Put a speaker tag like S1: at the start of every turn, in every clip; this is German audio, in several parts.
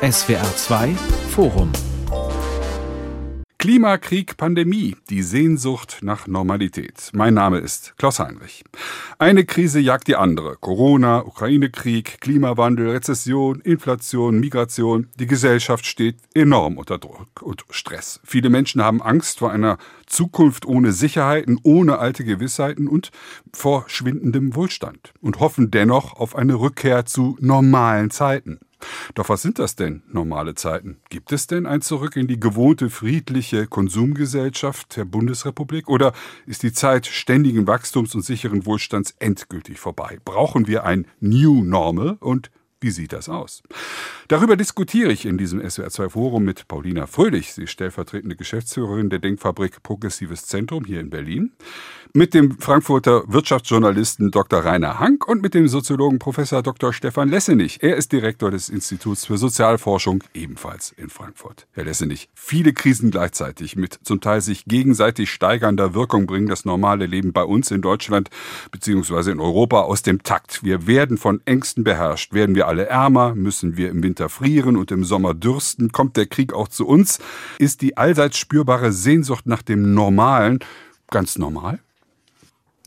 S1: SWR 2 Forum
S2: Klimakrieg, Pandemie, die Sehnsucht nach Normalität. Mein Name ist Klaus Heinrich. Eine Krise jagt die andere. Corona, Ukraine-Krieg, Klimawandel, Rezession, Inflation, Migration. Die Gesellschaft steht enorm unter Druck und Stress. Viele Menschen haben Angst vor einer Zukunft ohne Sicherheiten, ohne alte Gewissheiten und vor schwindendem Wohlstand und hoffen dennoch auf eine Rückkehr zu normalen Zeiten. Doch was sind das denn, normale Zeiten? Gibt es denn ein Zurück in die gewohnte friedliche Konsumgesellschaft der Bundesrepublik? Oder ist die Zeit ständigen Wachstums und sicheren Wohlstands endgültig vorbei? Brauchen wir ein New Normal? Und wie sieht das aus? Darüber diskutiere ich in diesem SWR2 Forum mit Paulina Fröhlich. Sie ist stellvertretende Geschäftsführerin der Denkfabrik Progressives Zentrum hier in Berlin. Mit dem Frankfurter Wirtschaftsjournalisten Dr. Rainer Hank und mit dem Soziologen Professor Dr. Stefan Lessenich. Er ist Direktor des Instituts für Sozialforschung, ebenfalls in Frankfurt. Herr Lessenich, viele Krisen gleichzeitig mit zum Teil sich gegenseitig steigernder Wirkung bringen das normale Leben bei uns in Deutschland bzw. in Europa aus dem Takt. Wir werden von Ängsten beherrscht, werden wir alle ärmer? Müssen wir im Winter frieren und im Sommer dürsten? Kommt der Krieg auch zu uns? Ist die allseits spürbare Sehnsucht nach dem Normalen ganz normal?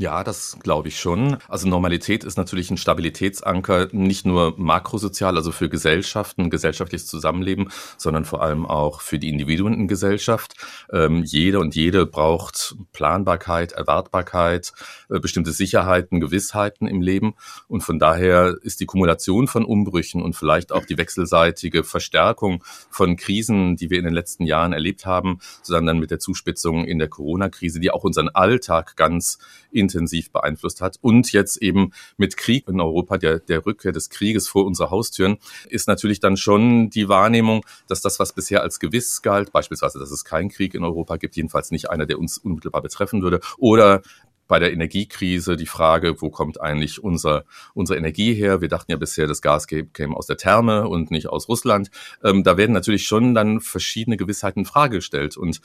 S3: Ja, das glaube ich schon. Also Normalität ist natürlich ein Stabilitätsanker, nicht nur makrosozial, also für Gesellschaften, gesellschaftliches Zusammenleben, sondern vor allem auch für die Individuen in Gesellschaft. Ähm, jede und jede braucht Planbarkeit, Erwartbarkeit, äh, bestimmte Sicherheiten, Gewissheiten im Leben. Und von daher ist die Kumulation von Umbrüchen und vielleicht auch die wechselseitige Verstärkung von Krisen, die wir in den letzten Jahren erlebt haben, sondern dann mit der Zuspitzung in der Corona-Krise, die auch unseren Alltag ganz intensiv beeinflusst hat. Und jetzt eben mit Krieg in Europa, der, der Rückkehr des Krieges vor unsere Haustüren, ist natürlich dann schon die Wahrnehmung, dass das, was bisher als gewiss galt, beispielsweise, dass es keinen Krieg in Europa gibt, jedenfalls nicht einer, der uns unmittelbar betreffen würde, oder bei der Energiekrise die Frage, wo kommt eigentlich unser, unsere Energie her? Wir dachten ja bisher, das Gas käme aus der Therme und nicht aus Russland. Ähm, da werden natürlich schon dann verschiedene Gewissheiten in Frage gestellt. Und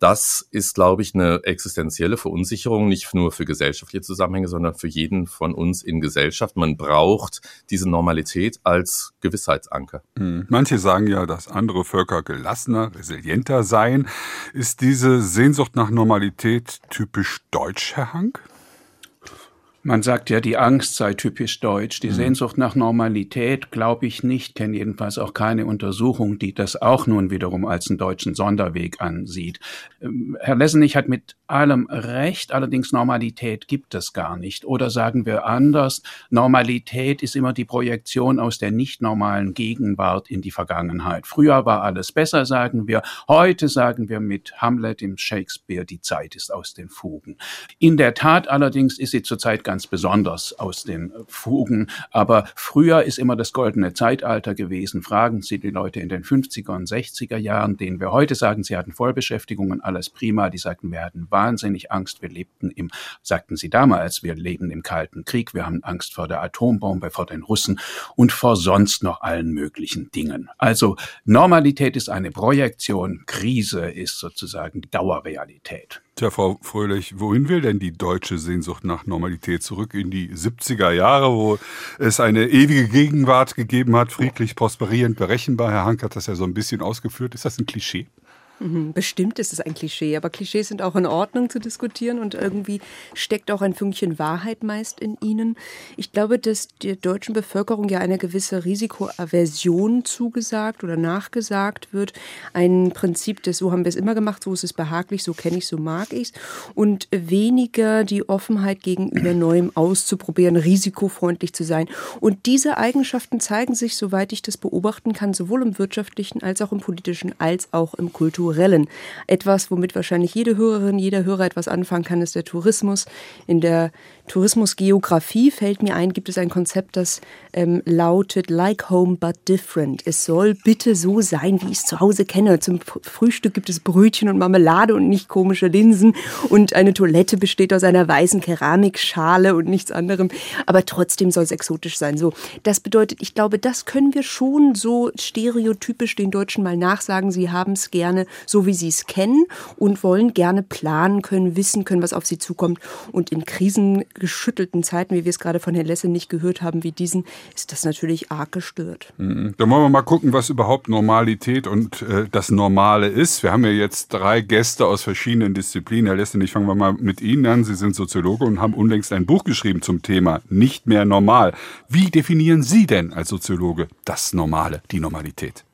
S3: das ist, glaube ich, eine existenzielle Verunsicherung, nicht nur für gesellschaftliche Zusammenhänge, sondern für jeden von uns in Gesellschaft. Man braucht diese Normalität als Gewissheitsanker.
S2: Hm. Manche sagen ja, dass andere Völker gelassener, resilienter seien. Ist diese Sehnsucht nach Normalität typisch deutsch, Herr Hank?
S4: Man sagt ja, die Angst sei typisch deutsch. Die mhm. Sehnsucht nach Normalität glaube ich nicht, kenne jedenfalls auch keine Untersuchung, die das auch nun wiederum als einen deutschen Sonderweg ansieht. Ähm, Herr Lessenich hat mit allem recht, allerdings Normalität gibt es gar nicht. Oder sagen wir anders, Normalität ist immer die Projektion aus der nicht normalen Gegenwart in die Vergangenheit. Früher war alles besser, sagen wir. Heute sagen wir mit Hamlet im Shakespeare, die Zeit ist aus den Fugen. In der Tat allerdings ist sie zurzeit ganz besonders aus den Fugen. Aber früher ist immer das goldene Zeitalter gewesen. Fragen Sie die Leute in den 50er und 60er Jahren, denen wir heute sagen, sie hatten Vollbeschäftigung und alles prima. Die sagten, wir hatten wahnsinnig Angst. Wir lebten im, sagten sie damals, wir leben im Kalten Krieg. Wir haben Angst vor der Atombombe, vor den Russen und vor sonst noch allen möglichen Dingen. Also Normalität ist eine Projektion. Krise ist sozusagen Dauerrealität.
S2: Tja, Frau Fröhlich, wohin will denn die deutsche Sehnsucht nach Normalität? Zurück in die 70er Jahre, wo es eine ewige Gegenwart gegeben hat, friedlich, prosperierend, berechenbar. Herr Hank hat das ja so ein bisschen ausgeführt. Ist das ein Klischee?
S5: Mhm, bestimmt ist es ein Klischee, aber Klischees sind auch in Ordnung zu diskutieren und irgendwie steckt auch ein Fünkchen Wahrheit meist in ihnen. Ich glaube, dass der deutschen Bevölkerung ja eine gewisse Risikoaversion zugesagt oder nachgesagt wird. Ein Prinzip, das so haben wir es immer gemacht, so ist es behaglich, so kenne ich, so mag ich es. Und weniger die Offenheit gegenüber Neuem auszuprobieren, risikofreundlich zu sein. Und diese Eigenschaften zeigen sich, soweit ich das beobachten kann, sowohl im wirtschaftlichen als auch im politischen als auch im kulturellen kulturellen. Etwas, womit wahrscheinlich jede Hörerin, jeder Hörer etwas anfangen kann, ist der Tourismus. In der Tourismusgeografie fällt mir ein, gibt es ein Konzept, das ähm, lautet Like Home but Different. Es soll bitte so sein, wie ich es zu Hause kenne. Zum Frühstück gibt es Brötchen und Marmelade und nicht komische Linsen. Und eine Toilette besteht aus einer weißen Keramikschale und nichts anderem. Aber trotzdem soll es exotisch sein. So, das bedeutet, ich glaube, das können wir schon so stereotypisch den Deutschen mal nachsagen. Sie haben es gerne so wie sie es kennen und wollen gerne planen können, wissen können, was auf sie zukommt. Und in krisengeschüttelten Zeiten, wie wir es gerade von Herrn Lesse nicht gehört haben, wie diesen, ist das natürlich arg gestört.
S2: Mhm. Dann wollen wir mal gucken, was überhaupt Normalität und äh, das Normale ist. Wir haben ja jetzt drei Gäste aus verschiedenen Disziplinen. Herr Lesse, ich fange mal mit Ihnen an. Sie sind Soziologe und haben unlängst ein Buch geschrieben zum Thema nicht mehr normal. Wie definieren Sie denn als Soziologe das Normale, die Normalität?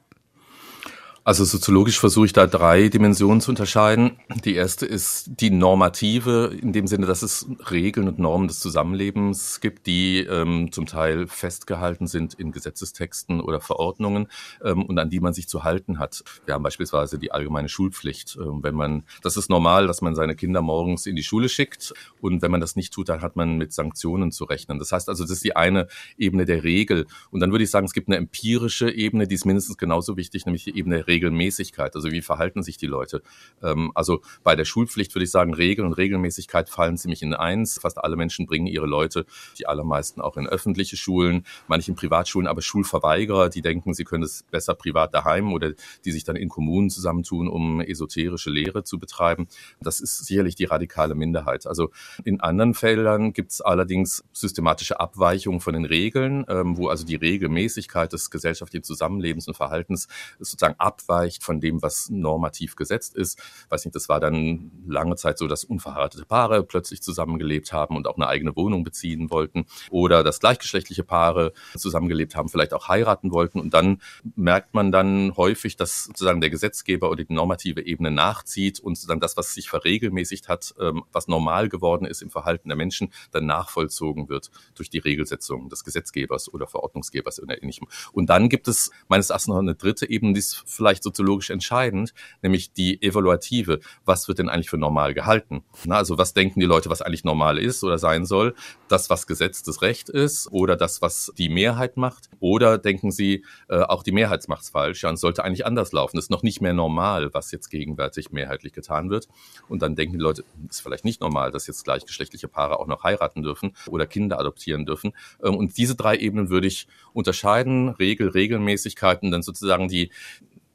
S3: Also soziologisch versuche ich da drei Dimensionen zu unterscheiden. Die erste ist die normative, in dem Sinne, dass es Regeln und Normen des Zusammenlebens gibt, die ähm, zum Teil festgehalten sind in Gesetzestexten oder Verordnungen ähm, und an die man sich zu halten hat. Wir haben beispielsweise die allgemeine Schulpflicht. Ähm, wenn man, das ist normal, dass man seine Kinder morgens in die Schule schickt und wenn man das nicht tut, dann hat man mit Sanktionen zu rechnen. Das heißt also, das ist die eine Ebene der Regel. Und dann würde ich sagen, es gibt eine empirische Ebene, die ist mindestens genauso wichtig, nämlich die Ebene der Regel. Regelmäßigkeit, also wie verhalten sich die Leute. Ähm, also bei der Schulpflicht würde ich sagen, Regeln und Regelmäßigkeit fallen ziemlich in eins. Fast alle Menschen bringen ihre Leute, die allermeisten auch in öffentliche Schulen, manche in Privatschulen, aber Schulverweigerer, die denken, sie können es besser privat daheim oder die sich dann in Kommunen zusammentun, um esoterische Lehre zu betreiben. Das ist sicherlich die radikale Minderheit. Also in anderen Feldern gibt es allerdings systematische Abweichungen von den Regeln, ähm, wo also die Regelmäßigkeit des gesellschaftlichen Zusammenlebens und Verhaltens sozusagen ab abweicht von dem, was normativ gesetzt ist. Weiß nicht, das war dann lange Zeit so, dass unverheiratete Paare plötzlich zusammengelebt haben und auch eine eigene Wohnung beziehen wollten oder dass gleichgeschlechtliche Paare zusammengelebt haben, vielleicht auch heiraten wollten und dann merkt man dann häufig, dass sozusagen der Gesetzgeber oder die normative Ebene nachzieht und sozusagen das, was sich verregelmäßigt hat, ähm, was normal geworden ist im Verhalten der Menschen, dann nachvollzogen wird durch die Regelsetzung des Gesetzgebers oder Verordnungsgebers oder ähnlichem. Und dann gibt es meines Erachtens noch eine dritte Ebene, die ist vielleicht soziologisch entscheidend, nämlich die evaluative. Was wird denn eigentlich für normal gehalten? Na, also was denken die Leute, was eigentlich normal ist oder sein soll? Das, was gesetztes Recht ist oder das, was die Mehrheit macht? Oder denken sie, äh, auch die Mehrheit macht's falsch? Ja, und es sollte eigentlich anders laufen. Das ist noch nicht mehr normal, was jetzt gegenwärtig mehrheitlich getan wird. Und dann denken die Leute, ist vielleicht nicht normal, dass jetzt gleichgeschlechtliche Paare auch noch heiraten dürfen oder Kinder adoptieren dürfen. Ähm, und diese drei Ebenen würde ich unterscheiden. Regel, Regelmäßigkeiten, dann sozusagen die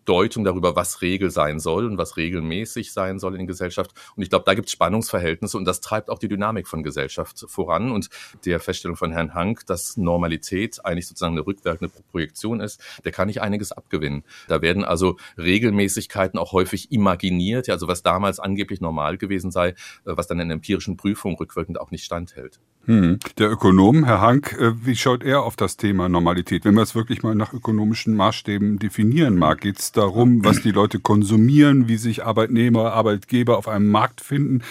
S3: Deutung darüber, was Regel sein soll und was regelmäßig sein soll in Gesellschaft. Und ich glaube, da gibt es Spannungsverhältnisse und das treibt auch die Dynamik von Gesellschaft voran. Und der Feststellung von Herrn Hank, dass Normalität eigentlich sozusagen eine rückwirkende Projektion ist, der kann ich einiges abgewinnen. Da werden also Regelmäßigkeiten auch häufig imaginiert, also was damals angeblich normal gewesen sei, äh, was dann in empirischen Prüfungen rückwirkend auch nicht standhält.
S2: Hm. Der Ökonom, Herr Hank, äh, wie schaut er auf das Thema Normalität? Wenn man es wirklich mal nach ökonomischen Maßstäben definieren mag, geht es darum, was die Leute konsumieren, wie sich Arbeitnehmer, Arbeitgeber auf einem Markt finden.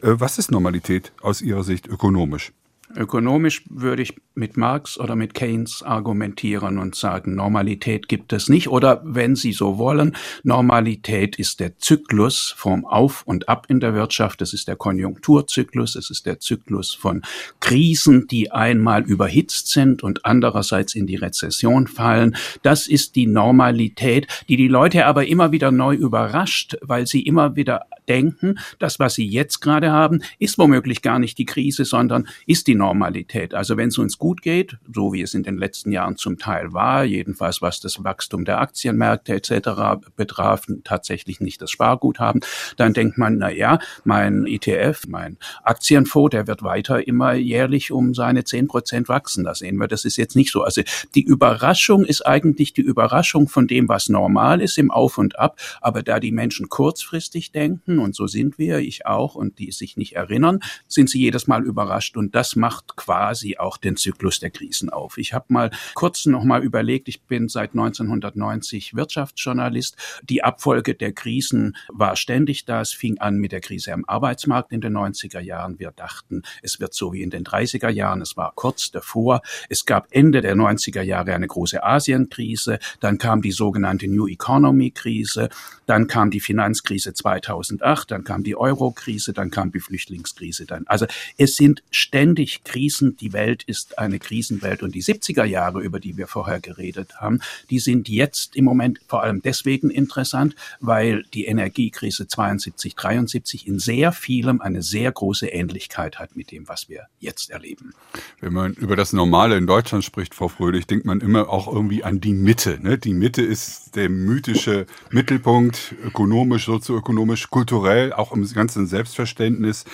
S2: Äh, was ist Normalität aus Ihrer Sicht ökonomisch?
S4: Ökonomisch würde ich mit Marx oder mit Keynes argumentieren und sagen, Normalität gibt es nicht. Oder wenn Sie so wollen, Normalität ist der Zyklus vom Auf und Ab in der Wirtschaft. Es ist der Konjunkturzyklus. Es ist der Zyklus von Krisen, die einmal überhitzt sind und andererseits in die Rezession fallen. Das ist die Normalität, die die Leute aber immer wieder neu überrascht, weil sie immer wieder denken, das, was sie jetzt gerade haben, ist womöglich gar nicht die Krise, sondern ist die Normalität. Also wenn es uns gut geht, so wie es in den letzten Jahren zum Teil war, jedenfalls was das Wachstum der Aktienmärkte etc. betraf, tatsächlich nicht das Sparguthaben, dann denkt man, na ja, mein ETF, mein Aktienfonds, der wird weiter immer jährlich um seine zehn Prozent wachsen. Da sehen wir, das ist jetzt nicht so. Also die Überraschung ist eigentlich die Überraschung von dem, was normal ist im Auf und Ab. Aber da die Menschen kurzfristig denken, und so sind wir, ich auch, und die sich nicht erinnern, sind sie jedes Mal überrascht. Und das macht quasi auch den Zyklus der Krisen auf. Ich habe mal kurz noch mal überlegt, ich bin seit 1990 Wirtschaftsjournalist. Die Abfolge der Krisen war ständig da. Es fing an mit der Krise am Arbeitsmarkt in den 90er Jahren. Wir dachten, es wird so wie in den 30er Jahren. Es war kurz davor. Es gab Ende der 90er Jahre eine große Asienkrise. Dann kam die sogenannte New Economy Krise. Dann kam die Finanzkrise 2008 2008, dann kam die Euro-Krise, dann kam die Flüchtlingskrise. Dann. Also es sind ständig Krisen. Die Welt ist eine Krisenwelt und die 70er Jahre, über die wir vorher geredet haben, die sind jetzt im Moment vor allem deswegen interessant, weil die Energiekrise 72, 73 in sehr vielem eine sehr große Ähnlichkeit hat mit dem, was wir jetzt erleben.
S2: Wenn man über das Normale in Deutschland spricht, Frau Fröhlich, denkt man immer auch irgendwie an die Mitte. Ne? Die Mitte ist der mythische Mittelpunkt, ökonomisch, sozioökonomisch, kulturell, auch im ganzen Selbstverständnis.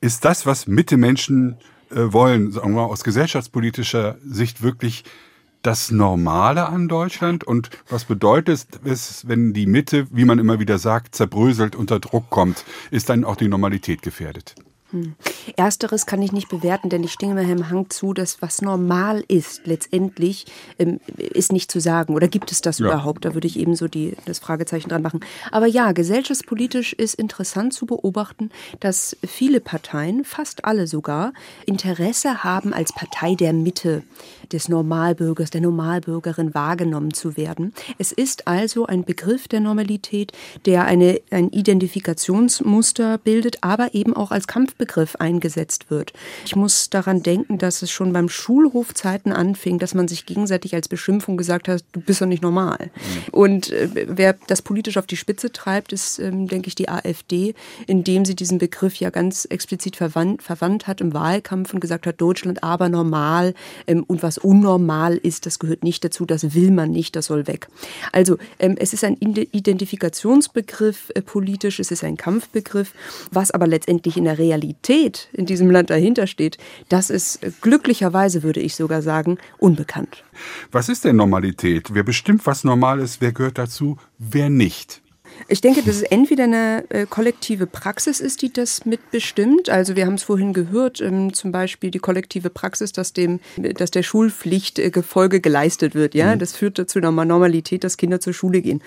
S2: Ist das, was Mitte-Menschen äh, wollen, sagen wir mal, aus gesellschaftspolitischer Sicht wirklich das Normale an Deutschland? Und was bedeutet es, wenn die Mitte, wie man immer wieder sagt, zerbröselt, unter Druck kommt? Ist dann auch die Normalität gefährdet?
S5: Hm. Ersteres kann ich nicht bewerten, denn ich stimme Herrn Hang zu, dass was normal ist, letztendlich ähm, ist nicht zu sagen. Oder gibt es das ja. überhaupt? Da würde ich ebenso die, das Fragezeichen dran machen. Aber ja, gesellschaftspolitisch ist interessant zu beobachten, dass viele Parteien, fast alle sogar, Interesse haben, als Partei der Mitte des Normalbürgers, der Normalbürgerin wahrgenommen zu werden. Es ist also ein Begriff der Normalität, der eine, ein Identifikationsmuster bildet, aber eben auch als Kampfbegriff eingesetzt wird. Ich muss daran denken, dass es schon beim Schulhofzeiten anfing, dass man sich gegenseitig als Beschimpfung gesagt hat, du bist doch nicht normal. Mhm. Und äh, wer das politisch auf die Spitze treibt, ist, ähm, denke ich, die AfD, indem sie diesen Begriff ja ganz explizit verwandt, verwandt hat im Wahlkampf und gesagt hat, Deutschland aber normal ähm, und was unnormal ist, das gehört nicht dazu, das will man nicht, das soll weg. Also ähm, es ist ein Identifikationsbegriff äh, politisch, es ist ein Kampfbegriff, was aber letztendlich in der Realität in diesem Land dahinter steht, das ist äh, glücklicherweise, würde ich sogar sagen, unbekannt.
S2: Was ist denn Normalität? Wer bestimmt, was normal ist? Wer gehört dazu? Wer nicht?
S5: Ich denke, dass es entweder eine äh, kollektive Praxis ist, die das mitbestimmt. Also wir haben es vorhin gehört, ähm, zum Beispiel die kollektive Praxis, dass dem, dass der Schulpflicht äh, Gefolge geleistet wird. Ja, mhm. das führt dazu einer Normalität, dass Kinder zur Schule gehen.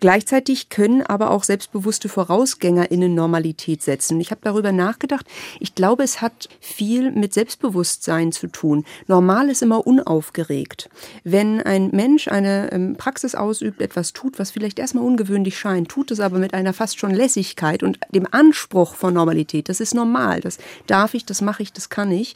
S5: Gleichzeitig können aber auch selbstbewusste VorausgängerInnen Normalität setzen. Ich habe darüber nachgedacht. Ich glaube, es hat viel mit Selbstbewusstsein zu tun. Normal ist immer unaufgeregt. Wenn ein Mensch eine ähm, Praxis ausübt, etwas tut, was vielleicht erstmal ungewöhnlich scheint, tut es aber mit einer fast schon Lässigkeit und dem Anspruch von Normalität. Das ist normal, das darf ich, das mache ich, das kann ich.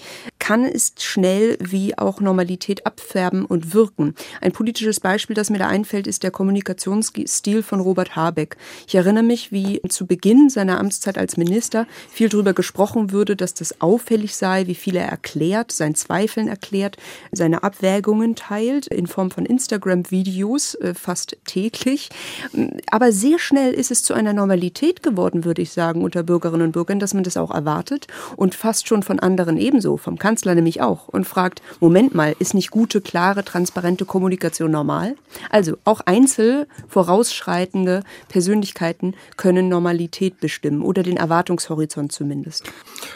S5: Kann es schnell wie auch Normalität abfärben und wirken. Ein politisches Beispiel, das mir da einfällt, ist der Kommunikationsstil von Robert Habeck. Ich erinnere mich, wie zu Beginn seiner Amtszeit als Minister viel darüber gesprochen würde, dass das auffällig sei, wie viel er erklärt, sein Zweifeln erklärt, seine Abwägungen teilt in Form von Instagram-Videos äh, fast täglich. Aber sehr schnell ist es zu einer Normalität geworden, würde ich sagen, unter Bürgerinnen und Bürgern, dass man das auch erwartet und fast schon von anderen ebenso, vom Kanzler nämlich auch, und fragt, Moment mal, ist nicht gute, klare, transparente Kommunikation normal? Also auch einzel vorausschreitende Persönlichkeiten können Normalität bestimmen oder den Erwartungshorizont zumindest.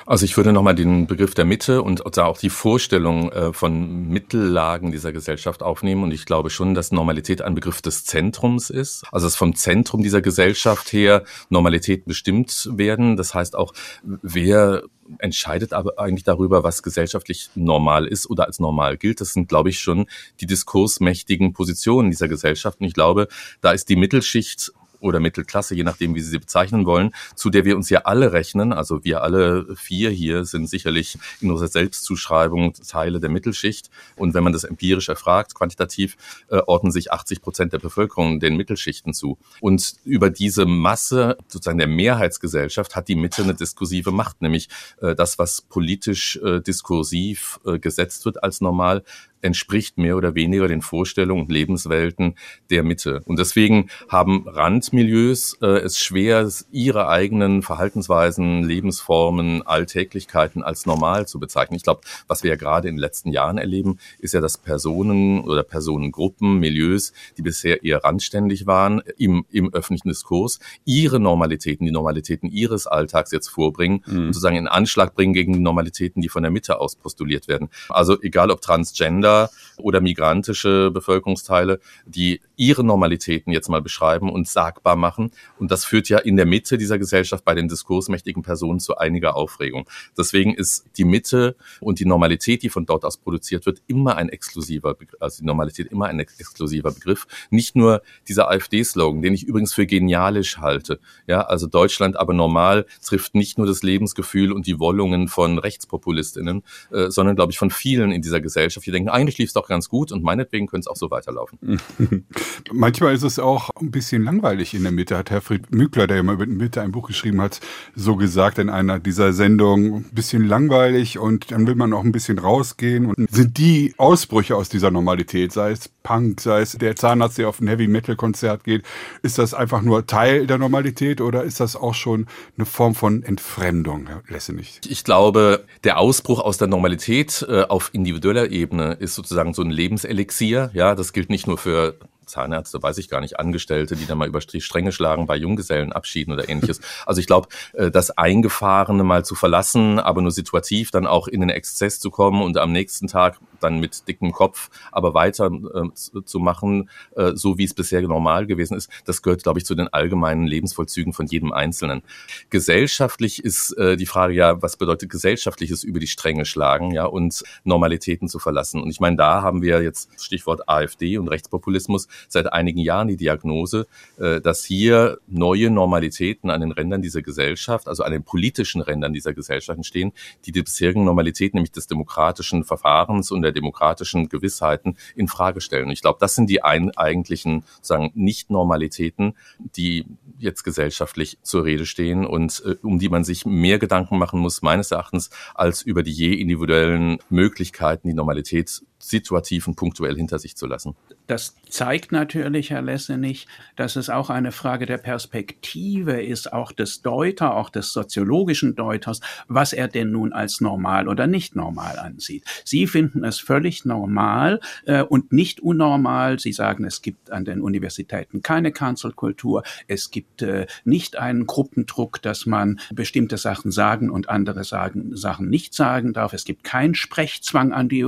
S3: Also ich würde nochmal den Begriff der Mitte und auch die Vorstellung äh, von Mittellagen dieser Gesellschaft aufnehmen. Und ich glaube schon, dass Normalität ein Begriff des Zentrums ist. Also es vom Zentrum dieser Gesellschaft her Normalität bestimmt werden. Das heißt auch, wer entscheidet aber eigentlich darüber, was gesellschaftlich normal ist oder als normal gilt. Das sind, glaube ich, schon die diskursmächtigen Positionen dieser Gesellschaft. Und ich glaube, da ist die Mittelschicht oder Mittelklasse, je nachdem, wie Sie sie bezeichnen wollen, zu der wir uns ja alle rechnen. Also wir alle vier hier sind sicherlich in unserer Selbstzuschreibung Teile der Mittelschicht. Und wenn man das empirisch erfragt, quantitativ, äh, ordnen sich 80 Prozent der Bevölkerung den Mittelschichten zu. Und über diese Masse, sozusagen der Mehrheitsgesellschaft, hat die Mitte eine diskursive Macht, nämlich äh, das, was politisch äh, diskursiv äh, gesetzt wird als normal, entspricht mehr oder weniger den Vorstellungen und Lebenswelten der Mitte. Und deswegen haben Randmilieus äh, es schwer, ihre eigenen Verhaltensweisen, Lebensformen, Alltäglichkeiten als normal zu bezeichnen. Ich glaube, was wir ja gerade in den letzten Jahren erleben, ist ja, dass Personen oder Personengruppen, Milieus, die bisher eher randständig waren im, im öffentlichen Diskurs, ihre Normalitäten, die Normalitäten ihres Alltags jetzt vorbringen mhm. und sozusagen in Anschlag bringen gegen die Normalitäten, die von der Mitte aus postuliert werden. Also egal ob Transgender, Länder oder migrantische Bevölkerungsteile, die ihre Normalitäten jetzt mal beschreiben und sagbar machen. Und das führt ja in der Mitte dieser Gesellschaft bei den diskursmächtigen Personen zu einiger Aufregung. Deswegen ist die Mitte und die Normalität, die von dort aus produziert wird, immer ein exklusiver, also die Normalität immer ein exklusiver Begriff. Nicht nur dieser AfD-Slogan, den ich übrigens für genialisch halte. Ja, also Deutschland aber normal trifft nicht nur das Lebensgefühl und die Wollungen von Rechtspopulistinnen, äh, sondern glaube ich von vielen in dieser Gesellschaft, die denken, eigentlich lief es doch ganz gut und meinetwegen könnte es auch so weiterlaufen.
S2: Manchmal ist es auch ein bisschen langweilig in der Mitte, hat Herfried Mückler, der ja mal über die Mitte ein Buch geschrieben hat, so gesagt in einer dieser Sendungen, ein bisschen langweilig und dann will man auch ein bisschen rausgehen und sind die Ausbrüche aus dieser Normalität, sei es Punk, sei es der Zahnarzt, der auf ein Heavy-Metal-Konzert geht, ist das einfach nur Teil der Normalität oder ist das auch schon eine Form von Entfremdung, Herr Lessenich?
S3: Ich glaube, der Ausbruch aus der Normalität äh, auf individueller Ebene ist sozusagen so ein Lebenselixier. Ja, das gilt nicht nur für Zahnärzte, weiß ich gar nicht, Angestellte, die dann mal über Stränge schlagen bei Junggesellenabschieden oder ähnliches. Also ich glaube, äh, das Eingefahrene mal zu verlassen, aber nur situativ dann auch in den Exzess zu kommen und am nächsten Tag dann mit dickem Kopf aber weiter äh, zu machen, äh, so wie es bisher normal gewesen ist, das gehört, glaube ich, zu den allgemeinen Lebensvollzügen von jedem Einzelnen. Gesellschaftlich ist äh, die Frage ja, was bedeutet gesellschaftliches über die Stränge schlagen, ja, und Normalitäten zu verlassen. Und ich meine, da haben wir jetzt Stichwort AfD und Rechtspopulismus seit einigen Jahren die Diagnose, äh, dass hier neue Normalitäten an den Rändern dieser Gesellschaft, also an den politischen Rändern dieser Gesellschaft entstehen, die die bisherigen Normalitäten, nämlich des demokratischen Verfahrens und der demokratischen Gewissheiten in Frage stellen. Ich glaube, das sind die ein, eigentlichen sagen Nicht-Normalitäten, die jetzt gesellschaftlich zur Rede stehen und äh, um die man sich mehr Gedanken machen muss, meines Erachtens, als über die je individuellen Möglichkeiten, die Normalität situativ und punktuell hinter sich zu lassen.
S4: Das zeigt natürlich, Herr Lessenich, dass es auch eine Frage der Perspektive ist, auch des Deuter, auch des soziologischen Deuters, was er denn nun als normal oder nicht normal ansieht. Sie finden es völlig normal äh, und nicht unnormal. Sie sagen, es gibt an den Universitäten keine Cancel-Kultur, es gibt äh, nicht einen Gruppendruck, dass man bestimmte Sachen sagen und andere sagen, Sachen nicht sagen darf. Es gibt keinen Sprechzwang an die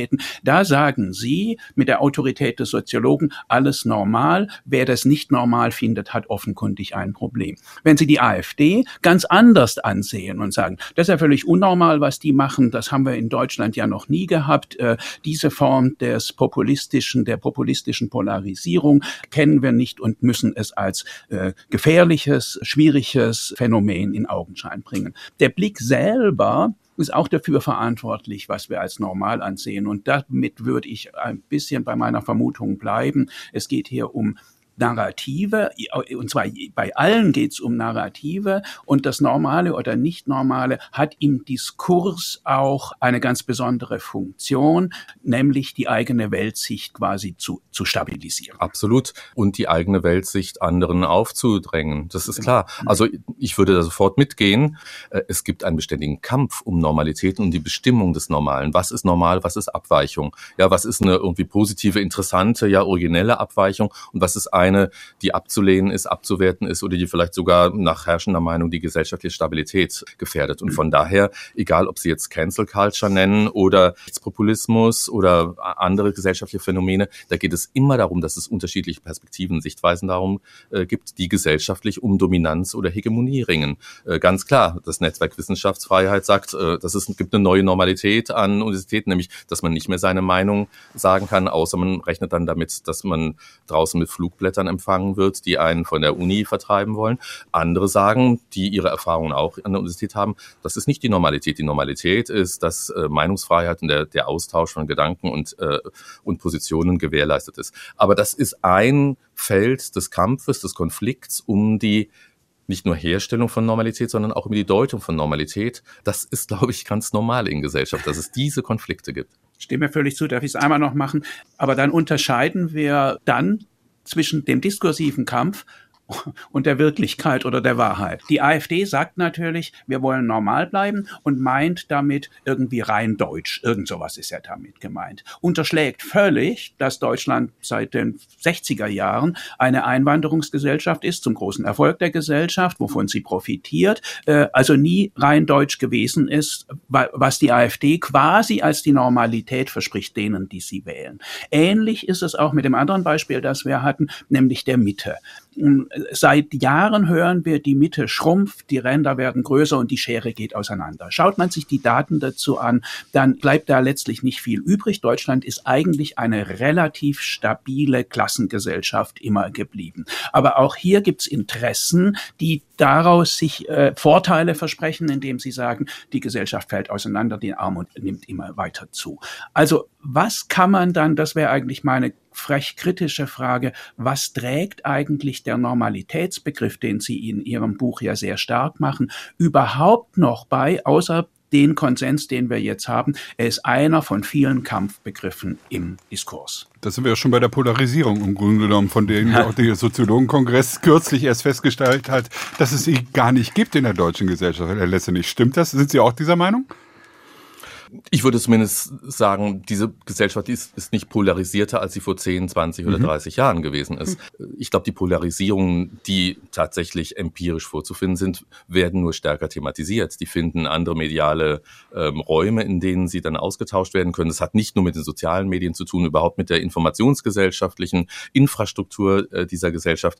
S4: Universitäten. Da sagen Sie mit der Autorität Autorität des Soziologen, alles normal. Wer das nicht normal findet, hat offenkundig ein Problem. Wenn Sie die AfD ganz anders ansehen und sagen, das ist ja völlig unnormal, was die machen, das haben wir in Deutschland ja noch nie gehabt, äh, diese Form des populistischen, der populistischen Polarisierung kennen wir nicht und müssen es als äh, gefährliches, schwieriges Phänomen in Augenschein bringen. Der Blick selber ist auch dafür verantwortlich, was wir als normal ansehen. Und damit würde ich ein bisschen bei meiner Vermutung bleiben. Es geht hier um Narrative, und zwar bei allen geht es um Narrative und das Normale oder Nicht-Normale hat im Diskurs auch eine ganz besondere Funktion, nämlich die eigene Weltsicht quasi zu, zu stabilisieren.
S3: Absolut. Und die eigene Weltsicht anderen aufzudrängen. Das ist klar. Also ich würde da sofort mitgehen. Äh, es gibt einen beständigen Kampf um Normalität und die Bestimmung des Normalen. Was ist normal, was ist Abweichung? Ja, was ist eine irgendwie positive, interessante, ja, originelle Abweichung und was ist ein eine, die abzulehnen ist, abzuwerten ist oder die vielleicht sogar nach herrschender Meinung die gesellschaftliche Stabilität gefährdet. Und von daher, egal ob Sie jetzt Cancel Culture nennen oder Rechtspopulismus oder andere gesellschaftliche Phänomene, da geht es immer darum, dass es unterschiedliche Perspektiven, Sichtweisen darum äh, gibt, die gesellschaftlich um Dominanz oder Hegemonie ringen. Äh, ganz klar, das Netzwerk Wissenschaftsfreiheit sagt, äh, dass es gibt eine neue Normalität an Universitäten, nämlich, dass man nicht mehr seine Meinung sagen kann, außer man rechnet dann damit, dass man draußen mit Flugblättern dann empfangen wird, die einen von der Uni vertreiben wollen. Andere sagen, die ihre Erfahrungen auch an der Universität haben, das ist nicht die Normalität. Die Normalität ist, dass äh, Meinungsfreiheit und der, der Austausch von Gedanken und, äh, und Positionen gewährleistet ist. Aber das ist ein Feld des Kampfes, des Konflikts um die nicht nur Herstellung von Normalität, sondern auch um die Deutung von Normalität. Das ist, glaube ich, ganz normal in Gesellschaft, dass es diese Konflikte gibt.
S4: Stimme völlig zu, darf ich es einmal noch machen. Aber dann unterscheiden wir dann zwischen dem diskursiven Kampf und der Wirklichkeit oder der Wahrheit. Die AfD sagt natürlich, wir wollen normal bleiben und meint damit irgendwie rein deutsch. Irgend sowas ist ja damit gemeint. Unterschlägt völlig, dass Deutschland seit den 60er Jahren eine Einwanderungsgesellschaft ist, zum großen Erfolg der Gesellschaft, wovon sie profitiert, äh, also nie rein deutsch gewesen ist, was die AfD quasi als die Normalität verspricht denen, die sie wählen. Ähnlich ist es auch mit dem anderen Beispiel, das wir hatten, nämlich der Mitte. Seit Jahren hören wir, die Mitte schrumpft, die Ränder werden größer und die Schere geht auseinander. Schaut man sich die Daten dazu an, dann bleibt da letztlich nicht viel übrig. Deutschland ist eigentlich eine relativ stabile Klassengesellschaft immer geblieben. Aber auch hier gibt's Interessen, die daraus sich äh, Vorteile versprechen, indem sie sagen, die Gesellschaft fällt auseinander, die Armut nimmt immer weiter zu. Also was kann man dann, das wäre eigentlich meine frech kritische Frage, was trägt eigentlich der Normalitätsbegriff, den Sie in Ihrem Buch ja sehr stark machen, überhaupt noch bei, außer den Konsens, den wir jetzt haben. Er ist einer von vielen Kampfbegriffen im Diskurs.
S2: Da sind wir ja schon bei der Polarisierung im Grunde genommen, von denen auch der Soziologenkongress kürzlich erst festgestellt hat, dass es sie gar nicht gibt in der deutschen Gesellschaft. Herr Lesse nicht. Stimmt das? Sind Sie auch dieser Meinung?
S3: Ich würde zumindest sagen, diese Gesellschaft ist, ist nicht polarisierter, als sie vor 10, 20 oder mhm. 30 Jahren gewesen ist. Ich glaube, die Polarisierungen, die tatsächlich empirisch vorzufinden sind, werden nur stärker thematisiert. Die finden andere mediale ähm, Räume, in denen sie dann ausgetauscht werden können. Das hat nicht nur mit den sozialen Medien zu tun, überhaupt mit der informationsgesellschaftlichen Infrastruktur äh, dieser Gesellschaft.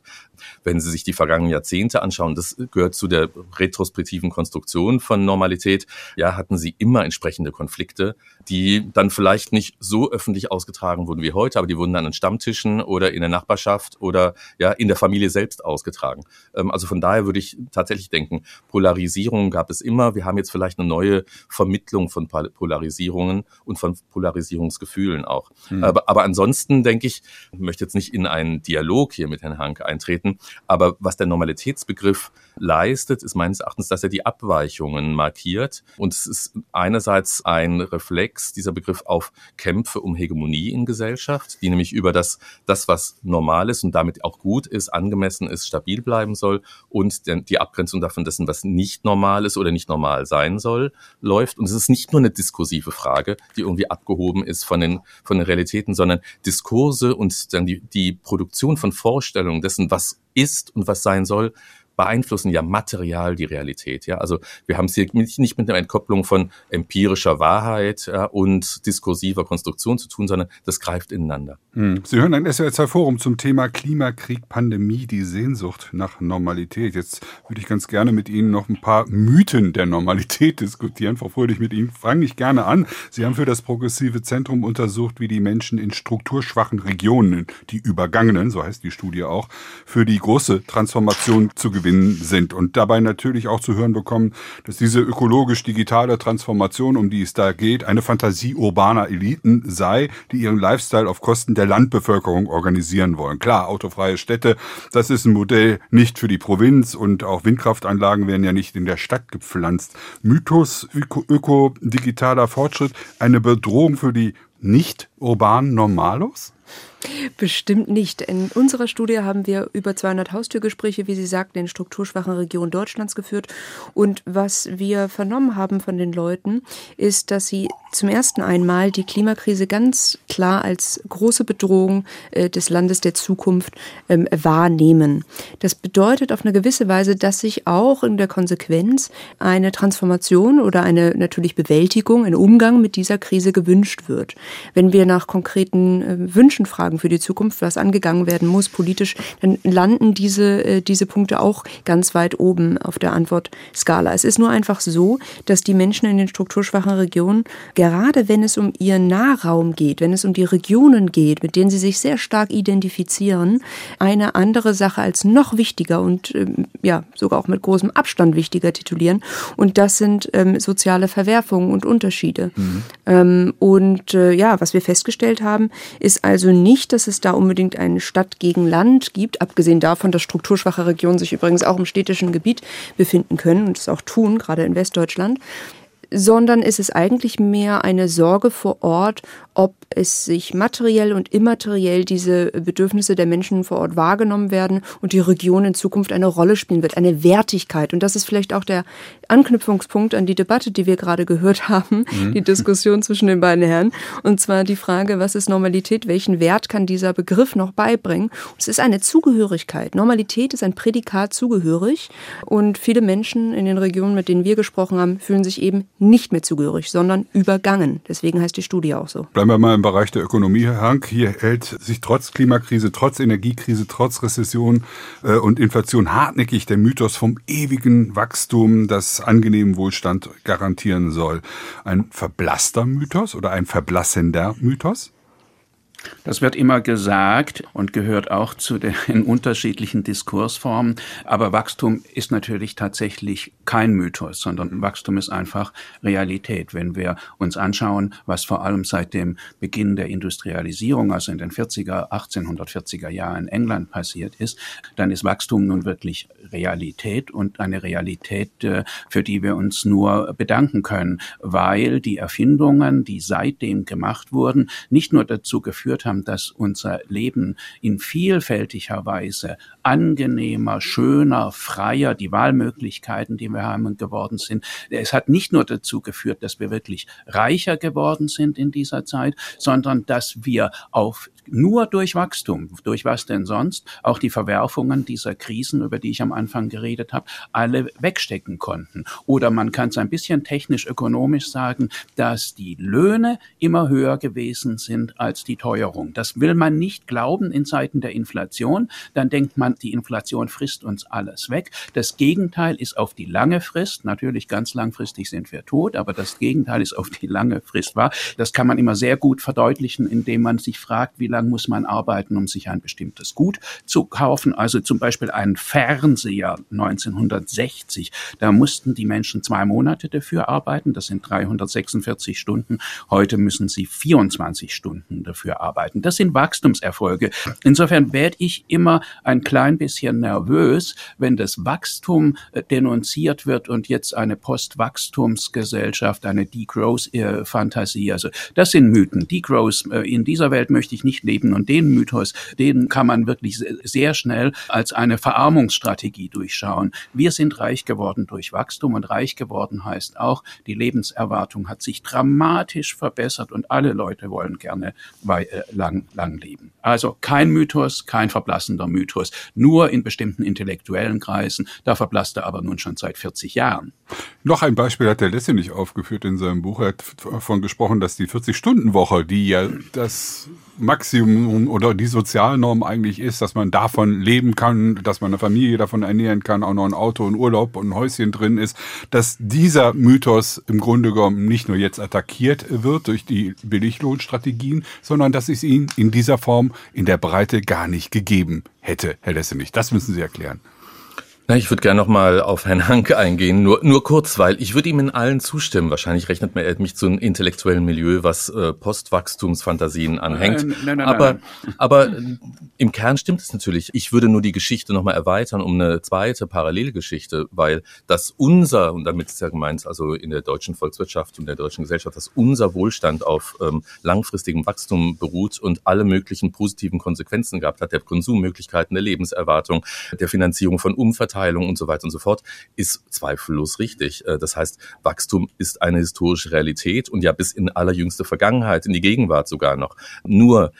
S3: Wenn Sie sich die vergangenen Jahrzehnte anschauen, das gehört zu der retrospektiven Konstruktion von Normalität. Ja, hatten sie immer entsprechende Konflikte, die dann vielleicht nicht so öffentlich ausgetragen wurden wie heute, aber die wurden dann an Stammtischen oder in der Nachbarschaft oder ja in der Familie selbst ausgetragen. Ähm, also von daher würde ich tatsächlich denken, Polarisierung gab es immer. Wir haben jetzt vielleicht eine neue Vermittlung von Polarisierungen und von Polarisierungsgefühlen auch. Mhm. Aber, aber ansonsten denke ich, ich möchte jetzt nicht in einen Dialog hier mit Herrn Hanke eintreten, aber was der Normalitätsbegriff leistet, ist meines Erachtens, dass er die Abweichungen markiert. Und es ist einerseits ein Reflex, dieser Begriff, auf Kämpfe um Hegemonie in Gesellschaft, die nämlich über das, das, was normal ist und damit auch gut ist, angemessen ist, stabil bleiben soll und die Abgrenzung davon dessen, was nicht normal ist oder nicht normal sein soll, läuft. Und es ist nicht nur eine diskursive Frage, die irgendwie abgehoben ist von den, von den Realitäten, sondern Diskurse und dann die, die Produktion von Vorstellungen dessen, was ist und was sein soll, beeinflussen ja material die Realität. Ja, also wir haben es hier nicht, mit einer Entkopplung von empirischer Wahrheit ja, und diskursiver Konstruktion zu tun, sondern das greift ineinander.
S2: Hm. Sie hören ein SWR2 Forum zum Thema Klimakrieg, Pandemie, die Sehnsucht nach Normalität. Jetzt würde ich ganz gerne mit Ihnen noch ein paar Mythen der Normalität diskutieren. Frau Fröhlich, mit Ihnen fange ich gerne an. Sie haben für das Progressive Zentrum untersucht, wie die Menschen in strukturschwachen Regionen, die Übergangenen, so heißt die Studie auch, für die große Transformation zu gewinnen gewinnen sind und dabei natürlich auch zu hören bekommen, dass diese ökologisch-digitale Transformation, um die es da geht, eine Fantasie urbaner Eliten sei, die ihren Lifestyle auf Kosten der Landbevölkerung organisieren wollen. Klar, autofreie Städte, das ist ein Modell nicht für die Provinz und auch Windkraftanlagen werden ja nicht in der Stadt gepflanzt. Mythos öko-digitaler Fortschritt, eine Bedrohung für die nicht urbanen Normalos?
S5: Bestimmt nicht. In unserer Studie haben wir über 200 Haustürgespräche, wie Sie sagten, in strukturschwachen Regionen Deutschlands geführt. Und was wir vernommen haben von den Leuten, ist, dass sie zum ersten einmal die Klimakrise ganz klar als große Bedrohung äh, des Landes der Zukunft ähm, wahrnehmen. Das bedeutet auf eine gewisse Weise, dass sich auch in der Konsequenz eine Transformation oder eine natürlich Bewältigung, ein Umgang mit dieser Krise gewünscht wird. Wenn wir nach konkreten äh, Wünschen fragen, für die Zukunft, was angegangen werden muss politisch, dann landen diese, äh, diese Punkte auch ganz weit oben auf der Antwortskala. Es ist nur einfach so, dass die Menschen in den strukturschwachen Regionen, gerade wenn es um ihren Nahraum geht, wenn es um die Regionen geht, mit denen sie sich sehr stark identifizieren, eine andere Sache als noch wichtiger und ähm, ja sogar auch mit großem Abstand wichtiger titulieren. Und das sind ähm, soziale Verwerfungen und Unterschiede. Mhm. Ähm, und äh, ja, was wir festgestellt haben, ist also nicht dass es da unbedingt eine Stadt gegen Land gibt, abgesehen davon, dass strukturschwache Regionen sich übrigens auch im städtischen Gebiet befinden können und es auch tun, gerade in Westdeutschland sondern es ist eigentlich mehr eine Sorge vor Ort, ob es sich materiell und immateriell diese Bedürfnisse der Menschen vor Ort wahrgenommen werden und die Region in Zukunft eine Rolle spielen wird, eine Wertigkeit. Und das ist vielleicht auch der Anknüpfungspunkt an die Debatte, die wir gerade gehört haben, mhm. die Diskussion zwischen den beiden Herren. Und zwar die Frage, was ist Normalität? Welchen Wert kann dieser Begriff noch beibringen? Und es ist eine Zugehörigkeit. Normalität ist ein Prädikat zugehörig. Und viele Menschen in den Regionen, mit denen wir gesprochen haben, fühlen sich eben nicht mehr zugehörig, sondern übergangen. Deswegen heißt die Studie auch so.
S2: Bleiben wir mal im Bereich der Ökonomie, Herr Hank. Hier hält sich trotz Klimakrise, trotz Energiekrise, trotz Rezession äh, und Inflation hartnäckig der Mythos vom ewigen Wachstum, das angenehmen Wohlstand garantieren soll. Ein verblasster Mythos oder ein verblassender Mythos?
S4: Das wird immer gesagt und gehört auch zu den unterschiedlichen Diskursformen. Aber Wachstum ist natürlich tatsächlich kein Mythos, sondern Wachstum ist einfach Realität. Wenn wir uns anschauen, was vor allem seit dem Beginn der Industrialisierung, also in den 40er, 1840er Jahren in England passiert ist, dann ist Wachstum nun wirklich Realität und eine Realität, äh, für die wir uns nur bedanken können, weil die Erfindungen, die seitdem gemacht wurden, nicht nur dazu geführt geführt haben, dass unser Leben in vielfältiger Weise angenehmer, schöner, freier, die Wahlmöglichkeiten, die wir haben, geworden sind. Es hat nicht nur dazu geführt, dass wir wirklich reicher geworden sind in dieser Zeit, sondern dass wir auf nur durch Wachstum, durch was denn sonst, auch die Verwerfungen dieser Krisen, über die ich am Anfang geredet habe, alle wegstecken konnten. Oder man kann es ein bisschen technisch ökonomisch sagen, dass die Löhne immer höher gewesen sind als die Teuerung. Das will man nicht glauben in Zeiten der Inflation. Dann denkt man, die Inflation frisst uns alles weg. Das Gegenteil ist auf die lange Frist, natürlich ganz langfristig sind wir tot, aber das Gegenteil ist auf die lange Frist wahr. Das kann man immer sehr gut verdeutlichen, indem man sich fragt, wie lang muss man arbeiten, um sich ein bestimmtes Gut zu kaufen. Also zum Beispiel einen Fernseher 1960. Da mussten die Menschen zwei Monate dafür arbeiten. Das sind 346 Stunden. Heute müssen sie 24 Stunden dafür arbeiten. Das sind Wachstumserfolge. Insofern werde ich immer ein klein bisschen nervös, wenn das Wachstum äh, denunziert wird und jetzt eine Postwachstumsgesellschaft, eine Degrowth-Fantasie. Also das sind Mythen. Degrowth äh, in dieser Welt möchte ich nicht leben. Und den Mythos, den kann man wirklich sehr schnell als eine Verarmungsstrategie durchschauen. Wir sind reich geworden durch Wachstum und reich geworden heißt auch, die Lebenserwartung hat sich dramatisch verbessert und alle Leute wollen gerne äh, lang, lang leben. Also kein Mythos, kein verblassender Mythos, nur in bestimmten intellektuellen Kreisen. Da verblasst er aber nun schon seit 40 Jahren.
S2: Noch ein Beispiel hat der Lesse nicht aufgeführt in seinem Buch. Er hat davon gesprochen, dass die 40-Stunden-Woche, die ja das Maximum oder die Sozialnorm eigentlich ist, dass man davon leben kann, dass man eine Familie davon ernähren kann, auch noch ein Auto, ein Urlaub und ein Häuschen drin ist, dass dieser Mythos im Grunde genommen nicht nur jetzt attackiert wird durch die Billiglohnstrategien, sondern dass es ihn in dieser Form in der Breite gar nicht gegeben hätte, Herr Lessenich. Das müssen Sie erklären.
S3: Na, ich würde gerne noch mal auf Herrn Hanke eingehen, nur, nur kurz, weil ich würde ihm in allen zustimmen. Wahrscheinlich rechnet man mich zu einem intellektuellen Milieu, was äh, Postwachstumsfantasien anhängt. Nein, nein, nein, aber, aber im Kern stimmt es natürlich. Ich würde nur die Geschichte noch mal erweitern um eine zweite Parallelgeschichte, weil das unser, und damit ist ja gemeint, also in der deutschen Volkswirtschaft und der deutschen Gesellschaft, dass unser Wohlstand auf ähm, langfristigem Wachstum beruht und alle möglichen positiven Konsequenzen gehabt hat, der Konsummöglichkeiten, der Lebenserwartung, der Finanzierung von Umverteilung, Umverteilung und so weiter und so fort, ist zweifellos richtig. Äh, das heißt, Wachstum ist eine historische Realität und ja bis in allerjüngste Vergangenheit, in die Gegenwart sogar noch. Nur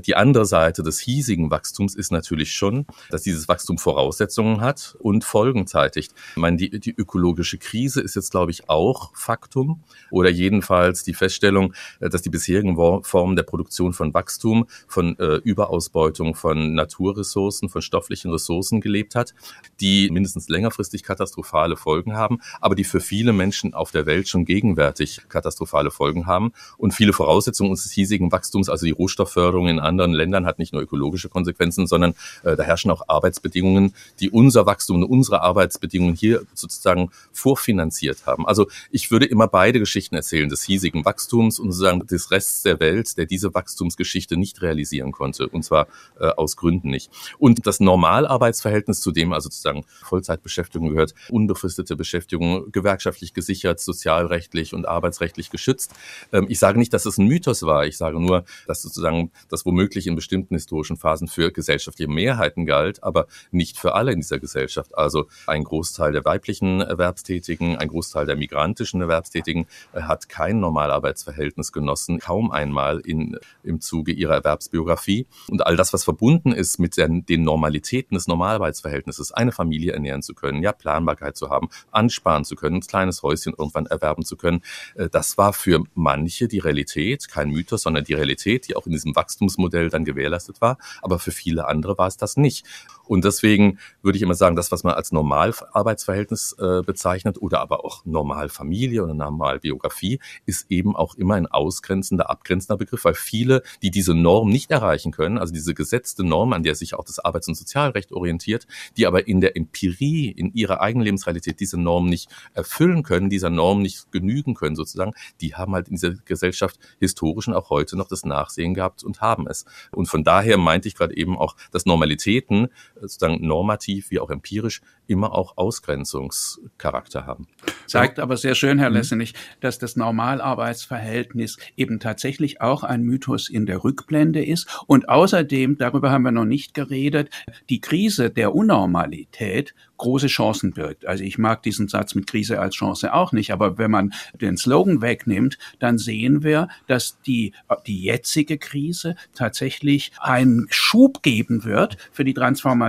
S3: die andere Seite des hiesigen Wachstums ist natürlich schon, dass dieses Wachstum Voraussetzungen hat und Folgen zeitigt. Ich meine, die, die ökologische Krise ist jetzt, glaube ich, auch Faktum oder jedenfalls die Feststellung, äh, dass die bisherigen Formen der Produktion von Wachstum, von äh, Überausbeutung von Naturressourcen, von stofflichen Ressourcen gelebt hat, die mindestens längerfristig katastrophale Folgen haben, aber die für viele Menschen auf der Welt schon gegenwärtig katastrophale Folgen haben und viele Voraussetzungen unseres hiesigen Wachstums, also die Rohstoffförderung in in anderen Ländern hat nicht nur ökologische Konsequenzen, sondern äh, da herrschen auch Arbeitsbedingungen, die unser Wachstum und unsere Arbeitsbedingungen hier sozusagen vorfinanziert haben. Also ich würde immer beide Geschichten erzählen, des hiesigen Wachstums und sozusagen des Rests der Welt, der diese Wachstumsgeschichte nicht realisieren konnte, und zwar äh, aus Gründen nicht. Und das Normalarbeitsverhältnis, zu dem also sozusagen Vollzeitbeschäftigung gehört, unbefristete Beschäftigung, gewerkschaftlich gesichert, sozialrechtlich und arbeitsrechtlich geschützt. Ähm, ich sage nicht, dass es ein Mythos war, ich sage nur, dass sozusagen das womöglich in bestimmten historischen Phasen für gesellschaftliche Mehrheiten galt, aber nicht für alle in dieser Gesellschaft. Also ein Großteil der weiblichen Erwerbstätigen, ein Großteil der migrantischen Erwerbstätigen äh, hat kein Normalarbeitsverhältnis genossen, kaum einmal in, im Zuge ihrer Erwerbsbiografie. Und all das, was verbunden ist mit den, den Normalitäten des Normalarbeitsverhältnisses, eine Familie ernähren zu können, ja, Planbarkeit zu haben, ansparen zu können, ein kleines Häuschen irgendwann erwerben zu können, äh, das war für manche die Realität, kein Mythos, sondern die Realität, die auch in diesem Wachstumsmodell dann gewährleistet war. Aber für viele andere war es das nicht. Und deswegen würde ich immer sagen, das, was man als Normalarbeitsverhältnis äh, bezeichnet oder aber auch Normalfamilie oder Normalbiografie, ist eben auch immer ein ausgrenzender, abgrenzender Begriff, weil viele, die diese Norm nicht erreichen können, also diese gesetzte Norm, an der sich auch das Arbeits- und Sozialrecht orientiert, die aber in der Empirie, in ihrer eigenen Lebensrealität diese Norm nicht erfüllen können, dieser Norm nicht genügen können sozusagen, die haben halt in dieser Gesellschaft historisch und auch heute noch das Nachsehen gehabt und haben es. Und von daher meinte ich gerade eben auch, dass Normalitäten sozusagen normativ wie auch empirisch immer auch Ausgrenzungscharakter haben.
S4: Zeigt aber sehr schön, Herr mhm. Lessenich, dass das Normalarbeitsverhältnis eben tatsächlich auch ein Mythos in der Rückblende ist. Und außerdem, darüber haben wir noch nicht geredet, die Krise der Unnormalität große Chancen birgt. Also ich mag diesen Satz mit Krise als Chance auch nicht, aber wenn man den Slogan wegnimmt, dann sehen wir, dass die, die jetzige Krise tatsächlich einen Schub geben wird für die Transformation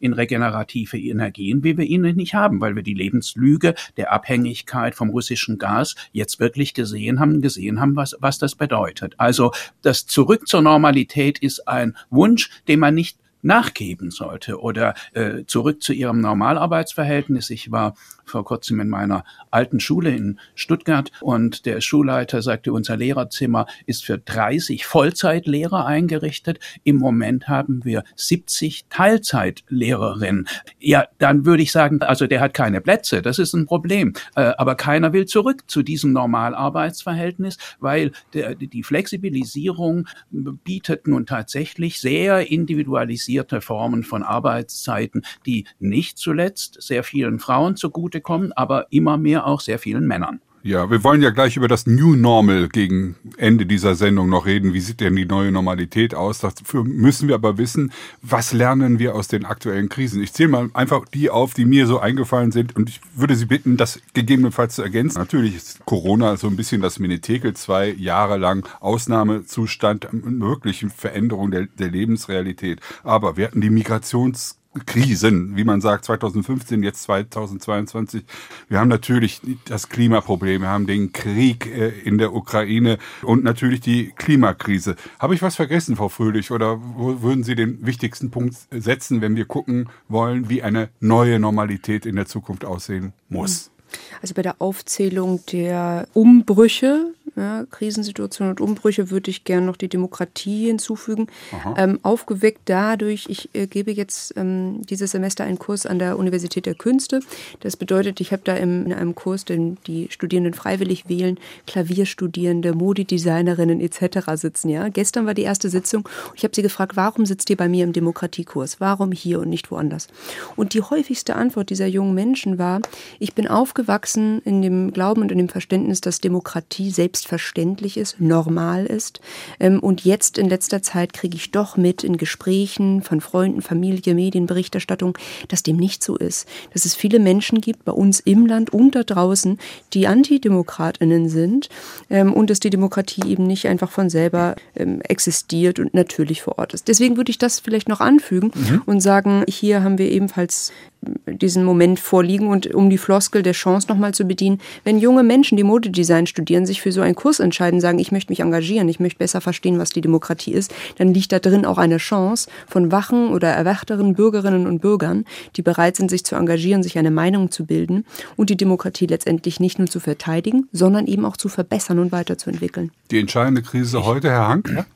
S4: in regenerative Energien, wie wir ihn nicht haben, weil wir die Lebenslüge der Abhängigkeit vom russischen Gas jetzt wirklich gesehen haben, gesehen haben, was, was das bedeutet. Also das Zurück zur Normalität ist ein Wunsch, den man nicht nachgeben sollte oder äh, zurück zu ihrem Normalarbeitsverhältnis. Ich war vor kurzem in meiner alten Schule in Stuttgart und der Schulleiter sagte, unser Lehrerzimmer ist für 30 Vollzeitlehrer eingerichtet. Im Moment haben wir 70 Teilzeitlehrerinnen. Ja, dann würde ich sagen, also der hat keine Plätze, das ist ein Problem. Äh, aber keiner will zurück zu diesem Normalarbeitsverhältnis, weil der, die Flexibilisierung bietet nun tatsächlich sehr individualisiert differenzierte Formen von Arbeitszeiten, die nicht zuletzt sehr vielen Frauen zugutekommen, aber immer mehr auch sehr vielen Männern.
S2: Ja, wir wollen ja gleich über das New Normal gegen Ende dieser Sendung noch reden. Wie sieht denn die neue Normalität aus? Dafür müssen wir aber wissen, was lernen wir aus den aktuellen Krisen? Ich zähle mal einfach die auf, die mir so eingefallen sind und ich würde Sie bitten, das gegebenenfalls zu ergänzen. Natürlich ist Corona so ein bisschen das Minitekel, zwei Jahre lang Ausnahmezustand, wirklich Veränderung der, der Lebensrealität. Aber wir hatten die Migrations Krisen, wie man sagt, 2015, jetzt 2022. Wir haben natürlich das Klimaproblem, wir haben den Krieg äh, in der Ukraine und natürlich die Klimakrise. Habe ich was vergessen, Frau Fröhlich, oder wo würden Sie den wichtigsten Punkt setzen, wenn wir gucken wollen, wie eine neue Normalität in der Zukunft aussehen muss?
S5: Also bei der Aufzählung der Umbrüche ja, Krisensituationen und Umbrüche würde ich gerne noch die Demokratie hinzufügen. Ähm, aufgeweckt dadurch, ich äh, gebe jetzt ähm, dieses Semester einen Kurs an der Universität der Künste. Das bedeutet, ich habe da im, in einem Kurs, den die Studierenden freiwillig wählen, Klavierstudierende, Modedesignerinnen etc. sitzen. Ja, Gestern war die erste Sitzung und ich habe sie gefragt, warum sitzt ihr bei mir im Demokratiekurs? Warum hier und nicht woanders? Und die häufigste Antwort dieser jungen Menschen war, ich bin aufgewachsen in dem Glauben und in dem Verständnis, dass Demokratie selbst selbstverständlich ist, normal ist. Ähm, und jetzt in letzter Zeit kriege ich doch mit in Gesprächen von Freunden, Familie, Medienberichterstattung, dass dem nicht so ist. Dass es viele Menschen gibt bei uns im Land und da draußen, die Antidemokratinnen sind ähm, und dass die Demokratie eben nicht einfach von selber ähm, existiert und natürlich vor Ort ist. Deswegen würde ich das vielleicht noch anfügen mhm. und sagen, hier haben wir ebenfalls diesen Moment vorliegen und um die Floskel der Chance nochmal zu bedienen, wenn junge Menschen, die Modedesign studieren, sich für so einen Kurs entscheiden, sagen, ich möchte mich engagieren, ich möchte besser verstehen, was die Demokratie ist, dann liegt da drin auch eine Chance von wachen oder erwachteren Bürgerinnen und Bürgern, die bereit sind, sich zu engagieren, sich eine Meinung zu bilden und die Demokratie letztendlich nicht nur zu verteidigen, sondern eben auch zu verbessern und weiterzuentwickeln.
S2: Die entscheidende Krise heute, Herr Hank? Ja?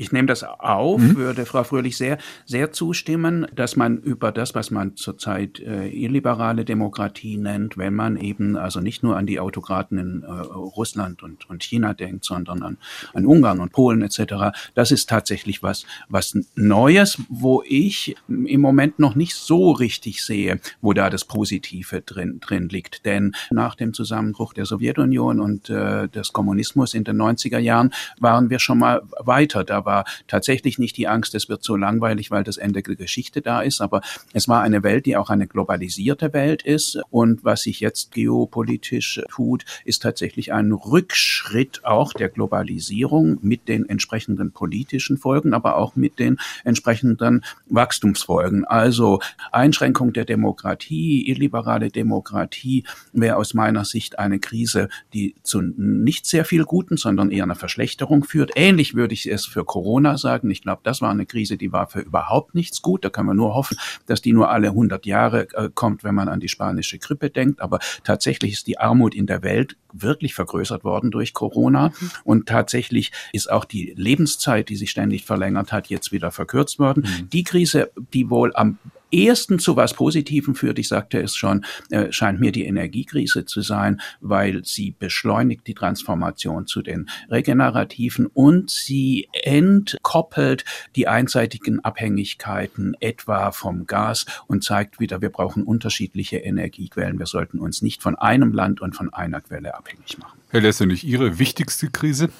S4: Ich nehme das auf, mhm. würde Frau Fröhlich sehr, sehr zustimmen, dass man über das, was man zurzeit äh, illiberale Demokratie nennt, wenn man eben also nicht nur an die Autokraten in äh, Russland und, und China denkt, sondern an, an Ungarn und Polen etc., das ist tatsächlich was, was Neues, wo ich im Moment noch nicht so richtig sehe, wo da das Positive drin, drin liegt. Denn nach dem Zusammenbruch der Sowjetunion und äh, des Kommunismus in den 90er Jahren waren wir schon mal weiter. Da war tatsächlich nicht die Angst, es wird so langweilig, weil das Ende der Geschichte da ist, aber es war eine Welt, die auch eine globalisierte Welt ist. Und was sich jetzt geopolitisch tut, ist tatsächlich ein Rückschritt auch der Globalisierung mit den entsprechenden politischen Folgen, aber auch mit den entsprechenden Wachstumsfolgen. Also Einschränkung der Demokratie, illiberale Demokratie wäre aus meiner Sicht eine Krise, die zu nicht sehr viel Guten, sondern eher einer Verschlechterung führt. Ähnlich würde ich es für Corona sagen. Ich glaube, das war eine Krise, die war für überhaupt nichts gut. Da kann man nur hoffen, dass die nur alle 100 Jahre äh, kommt, wenn man an die spanische Grippe denkt. Aber tatsächlich ist die Armut in der Welt wirklich vergrößert worden durch Corona. Mhm. Und tatsächlich ist auch die Lebenszeit, die sich ständig verlängert hat, jetzt wieder verkürzt worden. Mhm. Die Krise, die wohl am ersten zu was Positivem führt, ich sagte es schon, äh, scheint mir die Energiekrise zu sein, weil sie beschleunigt die Transformation zu den regenerativen und sie entkoppelt die einseitigen Abhängigkeiten etwa vom Gas und zeigt wieder, wir brauchen unterschiedliche Energiequellen. Wir sollten uns nicht von einem Land und von einer Quelle abhängig machen.
S2: Herr Lessenich, Ihre wichtigste Krise?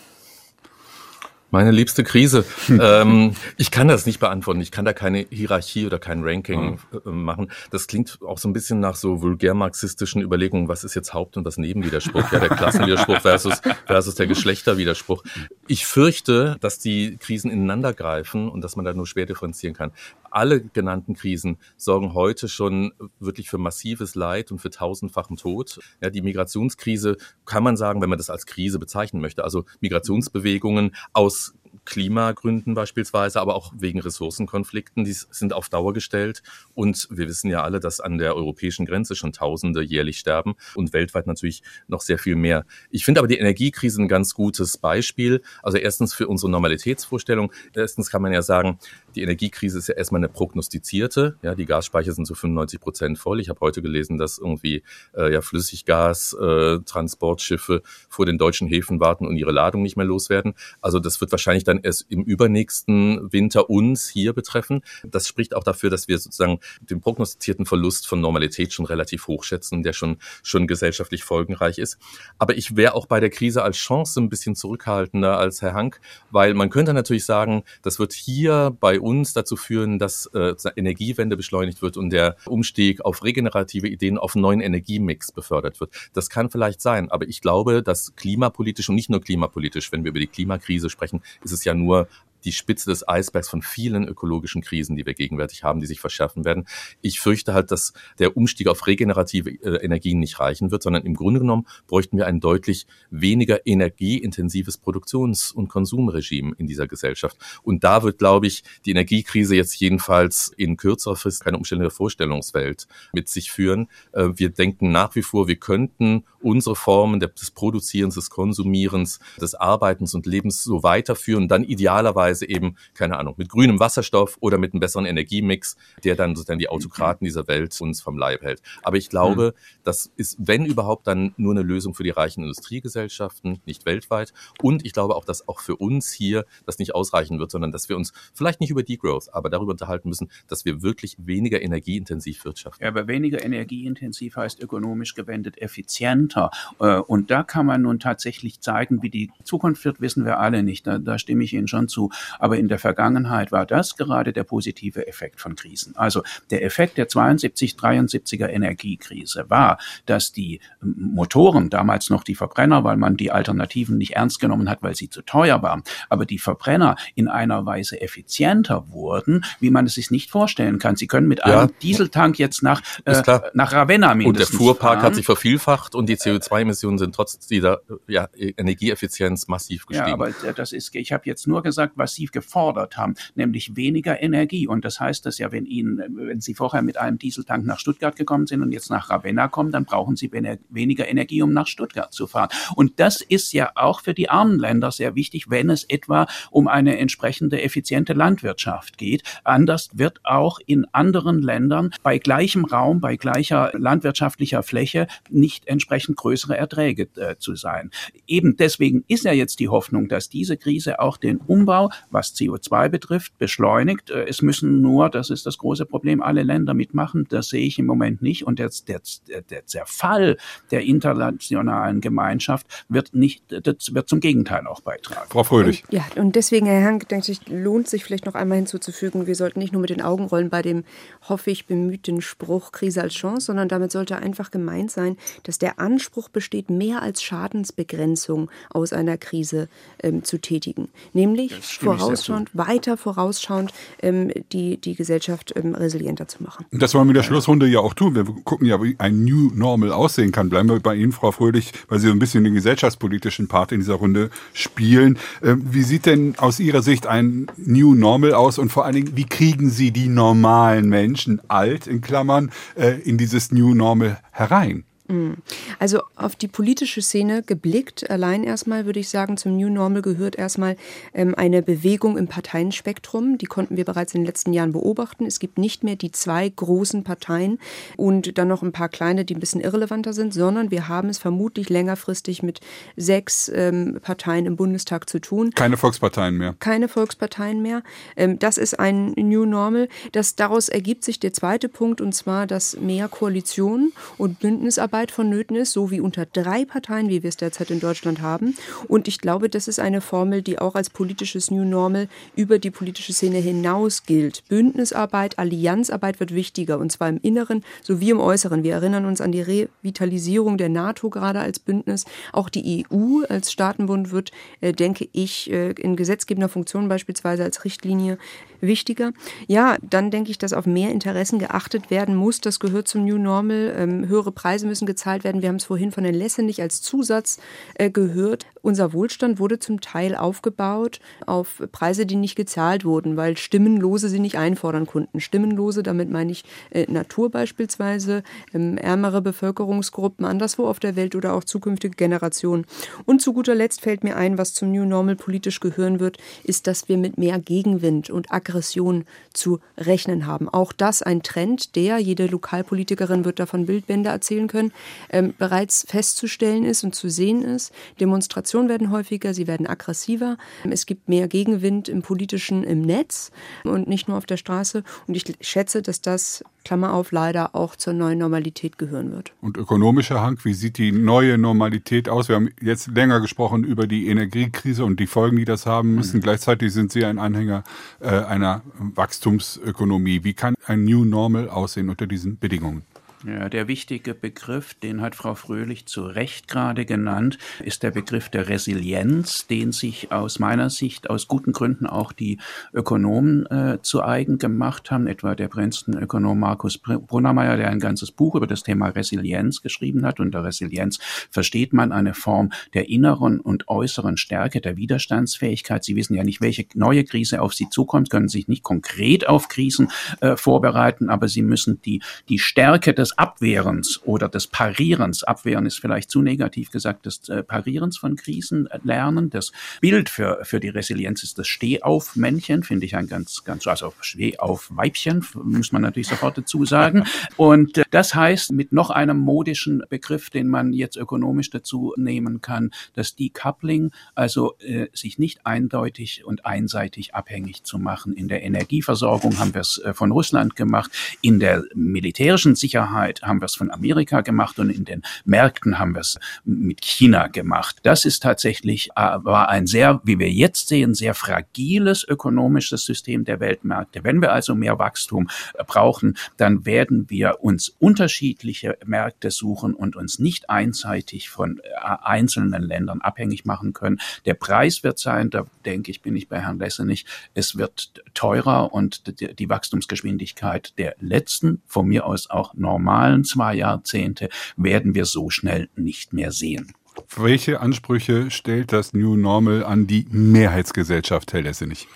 S3: Meine liebste Krise. ähm, ich kann das nicht beantworten. Ich kann da keine Hierarchie oder kein Ranking äh, machen. Das klingt auch so ein bisschen nach so vulgär-marxistischen Überlegungen, was ist jetzt Haupt- und was Nebenwiderspruch? Ja, der Klassenwiderspruch versus, versus der Geschlechterwiderspruch. Ich fürchte, dass die Krisen ineinander greifen und dass man da nur schwer differenzieren kann. Alle genannten Krisen sorgen heute schon wirklich für massives Leid und für tausendfachen Tod. Ja, die Migrationskrise kann man sagen, wenn man das als Krise bezeichnen möchte. Also Migrationsbewegungen aus Klimagründen beispielsweise, aber auch wegen Ressourcenkonflikten, die sind auf Dauer gestellt. Und wir wissen ja alle, dass an der europäischen Grenze schon Tausende jährlich sterben und weltweit natürlich noch sehr viel mehr. Ich finde aber die Energiekrise ein ganz gutes Beispiel. Also erstens für unsere Normalitätsvorstellung. Erstens kann man ja sagen, die Energiekrise ist ja erstmal eine prognostizierte. Ja, die Gasspeicher sind zu 95 Prozent voll. Ich habe heute gelesen, dass irgendwie äh, ja Flüssiggas, äh, Transportschiffe vor den deutschen Häfen warten und ihre Ladung nicht mehr loswerden. Also das wird wahrscheinlich dann erst im übernächsten Winter uns hier betreffen. Das spricht auch dafür, dass wir sozusagen den prognostizierten Verlust von Normalität schon relativ hoch schätzen, der schon, schon gesellschaftlich folgenreich ist. Aber ich wäre auch bei der Krise als Chance ein bisschen zurückhaltender als Herr Hank, weil man könnte natürlich sagen, das wird hier bei uns dazu führen, dass äh, Energiewende beschleunigt wird und der Umstieg auf regenerative Ideen, auf einen neuen Energiemix befördert wird. Das kann vielleicht sein, aber ich glaube, dass klimapolitisch und nicht nur klimapolitisch, wenn wir über die Klimakrise sprechen, ist es ja nur die Spitze des Eisbergs von vielen ökologischen Krisen, die wir gegenwärtig haben, die sich verschärfen werden. Ich fürchte halt, dass der Umstieg auf regenerative äh, Energien nicht reichen wird, sondern im Grunde genommen bräuchten wir ein deutlich weniger energieintensives Produktions- und Konsumregime in dieser Gesellschaft. Und da wird, glaube ich, die Energiekrise jetzt jedenfalls in kürzerer Frist keine umstellende Vorstellungswelt mit sich führen. Äh, wir denken nach wie vor, wir könnten unsere Formen des Produzierens, des Konsumierens, des Arbeitens und Lebens so weiterführen, dann idealerweise Weise eben, keine Ahnung, mit grünem Wasserstoff oder mit einem besseren Energiemix, der dann sozusagen die Autokraten dieser Welt uns vom Leib hält. Aber ich glaube, mhm. das ist, wenn überhaupt, dann nur eine Lösung für die reichen Industriegesellschaften, nicht weltweit. Und ich glaube auch, dass auch für uns hier das nicht ausreichen wird, sondern dass wir uns vielleicht nicht über Degrowth, aber darüber unterhalten müssen, dass wir wirklich weniger energieintensiv wirtschaften.
S4: Ja, aber weniger energieintensiv heißt ökonomisch gewendet effizienter. Äh, und da kann man nun tatsächlich zeigen, wie die Zukunft wird, wissen wir alle nicht. Da, da stimme ich Ihnen schon zu. Aber in der Vergangenheit war das gerade der positive Effekt von Krisen. Also der Effekt der 72, 73er Energiekrise war, dass die Motoren, damals noch die Verbrenner, weil man die Alternativen nicht ernst genommen hat, weil sie zu teuer waren, aber die Verbrenner in einer Weise effizienter wurden, wie man es sich nicht vorstellen kann. Sie können mit ja. einem Dieseltank jetzt nach, äh, nach Ravenna
S3: mindestens Und der Fuhrpark fahren. hat sich vervielfacht und die CO2-Emissionen sind trotz dieser ja, Energieeffizienz massiv gestiegen. Ja,
S4: aber das ist, ich habe jetzt nur gesagt, was was Sie gefordert haben, nämlich weniger Energie. Und das heißt, dass ja, wenn Ihnen, wenn Sie vorher mit einem Dieseltank nach Stuttgart gekommen sind und jetzt nach Ravenna kommen, dann brauchen Sie weniger Energie, um nach Stuttgart zu fahren. Und das ist ja auch für die armen Länder sehr wichtig, wenn es etwa um eine entsprechende effiziente Landwirtschaft geht. Anders wird auch in anderen Ländern bei gleichem Raum, bei gleicher landwirtschaftlicher Fläche nicht entsprechend größere Erträge äh, zu sein. Eben deswegen ist ja jetzt die Hoffnung, dass diese Krise auch den Umbau, was CO2 betrifft, beschleunigt. Äh, es müssen nur, das ist das große Problem, alle Länder mitmachen. Das sehe ich im Moment nicht. Und der, der, der Zerfall der internationalen Gemeinschaft wird nicht, das wird zum Gegenteil auch beitragen.
S2: Frau Fröhlich.
S5: Und, ja, und deswegen, Herr Herrn, denke ich, lohnt sich vielleicht noch einmal hinzuzufügen, wir sollten nicht nur mit den Augen rollen bei dem, hoffe ich, bemühten Spruch Krise als Chance, sondern damit sollte einfach gemeint sein, dass der Anspruch besteht, mehr als Schadensbegrenzung aus einer Krise ähm, zu tätigen. Nämlich vorausschauend, weiter vorausschauend ähm, die, die Gesellschaft ähm, resilienter zu machen.
S2: Das wollen wir in der Schlussrunde ja auch tun. Wir gucken ja, wie ein New Normal aussehen kann. Bleiben wir bei Ihnen, Frau Fröhlich, weil Sie so ein bisschen den gesellschaftspolitischen Part in dieser Runde spielen. Ähm, wie sieht denn aus Ihrer Sicht ein New Normal aus und vor allen Dingen, wie kriegen Sie die normalen Menschen, alt in Klammern, äh, in dieses New Normal herein?
S5: Mm. Also auf die politische Szene geblickt, allein erstmal würde ich sagen, zum New Normal gehört erstmal ähm, eine Bewegung im Parteienspektrum. Die konnten wir bereits in den letzten Jahren beobachten. Es gibt nicht mehr die zwei großen Parteien und dann noch ein paar kleine, die ein bisschen irrelevanter sind, sondern wir haben es vermutlich längerfristig mit sechs ähm, Parteien im Bundestag zu tun.
S2: Keine Volksparteien mehr.
S5: Keine Volksparteien mehr. Ähm, das ist ein New Normal. Das, daraus ergibt sich der zweite Punkt und zwar, dass mehr Koalitionen und Bündnisarbeit Zusammenarbeit vonnöten ist, so wie unter drei Parteien, wie wir es derzeit in Deutschland haben. Und ich glaube, das ist eine Formel, die auch als politisches New Normal über die politische Szene hinaus gilt. Bündnisarbeit, Allianzarbeit wird wichtiger, und zwar im Inneren sowie im Äußeren. Wir erinnern uns an die Revitalisierung der NATO gerade als Bündnis. Auch die EU als Staatenbund wird, äh, denke ich, äh, in gesetzgebender Funktion beispielsweise als Richtlinie wichtiger. Ja, dann denke ich, dass auf mehr Interessen geachtet werden muss. Das gehört zum New Normal. Ähm, höhere Preise müssen gezahlt werden. Wir haben es vorhin von den Lessen nicht als Zusatz äh, gehört. Unser Wohlstand wurde zum Teil aufgebaut auf Preise, die nicht gezahlt wurden, weil Stimmenlose sie nicht einfordern konnten. Stimmenlose, damit meine ich äh, Natur beispielsweise, ähm, ärmere Bevölkerungsgruppen anderswo auf der Welt oder auch zukünftige Generationen. Und zu guter Letzt fällt mir ein, was zum New Normal politisch gehören wird, ist, dass wir mit mehr Gegenwind und Aggression zu rechnen haben. Auch das ein Trend, der, jede Lokalpolitikerin wird davon Bildbände erzählen können, ähm, bereits festzustellen ist und zu sehen ist. Demonstrationen werden häufiger, sie werden aggressiver. Es gibt mehr Gegenwind im politischen, im Netz und nicht nur auf der Straße. Und ich schätze, dass das, Klammer auf, leider auch zur neuen Normalität gehören wird.
S2: Und ökonomischer Hank, wie sieht die neue Normalität aus? Wir haben jetzt länger gesprochen über die Energiekrise und die Folgen, die das haben müssen. Mhm. Gleichzeitig sind Sie ein Anhänger äh, einer Wachstumsökonomie. Wie kann ein New Normal aussehen unter diesen Bedingungen?
S4: Ja, der wichtige Begriff, den hat Frau Fröhlich zu Recht gerade genannt, ist der Begriff der Resilienz, den sich aus meiner Sicht aus guten Gründen auch die Ökonomen äh, zu eigen gemacht haben, etwa der Princeton-Ökonom Markus Brunnermeier, der ein ganzes Buch über das Thema Resilienz geschrieben hat. Unter Resilienz versteht man eine Form der inneren und äußeren Stärke, der Widerstandsfähigkeit. Sie wissen ja nicht, welche neue Krise auf Sie zukommt, können sich nicht konkret auf Krisen äh, vorbereiten, aber Sie müssen die, die Stärke des des Abwehrens oder des Parierens, Abwehren ist vielleicht zu negativ gesagt, des äh, Parierens von Krisen lernen. Das Bild für, für die Resilienz ist das Stehauf-Männchen, finde ich ein ganz, ganz, also Stehauf-Weibchen, muss man natürlich sofort dazu sagen. Und äh, das heißt, mit noch einem modischen Begriff, den man jetzt ökonomisch dazu nehmen kann, das Decoupling, also äh, sich nicht eindeutig und einseitig abhängig zu machen. In der Energieversorgung haben wir es äh, von Russland gemacht, in der militärischen Sicherheit Sicherheit haben wir es von Amerika gemacht und in den Märkten haben wir es mit China gemacht. Das ist tatsächlich, äh, war ein sehr, wie wir jetzt sehen, sehr fragiles ökonomisches System der Weltmärkte. Wenn wir also mehr Wachstum äh, brauchen, dann werden wir uns unterschiedliche Märkte suchen und uns nicht einseitig von äh, einzelnen Ländern abhängig machen können. Der Preis wird sein, da denke ich, bin ich bei Herrn Lessenich, es wird teurer und die Wachstumsgeschwindigkeit der letzten, von mir aus auch normal normalen zwei Jahrzehnte werden wir so schnell nicht mehr sehen.
S2: Welche Ansprüche stellt das New Normal an die Mehrheitsgesellschaft, Herr Lessenich?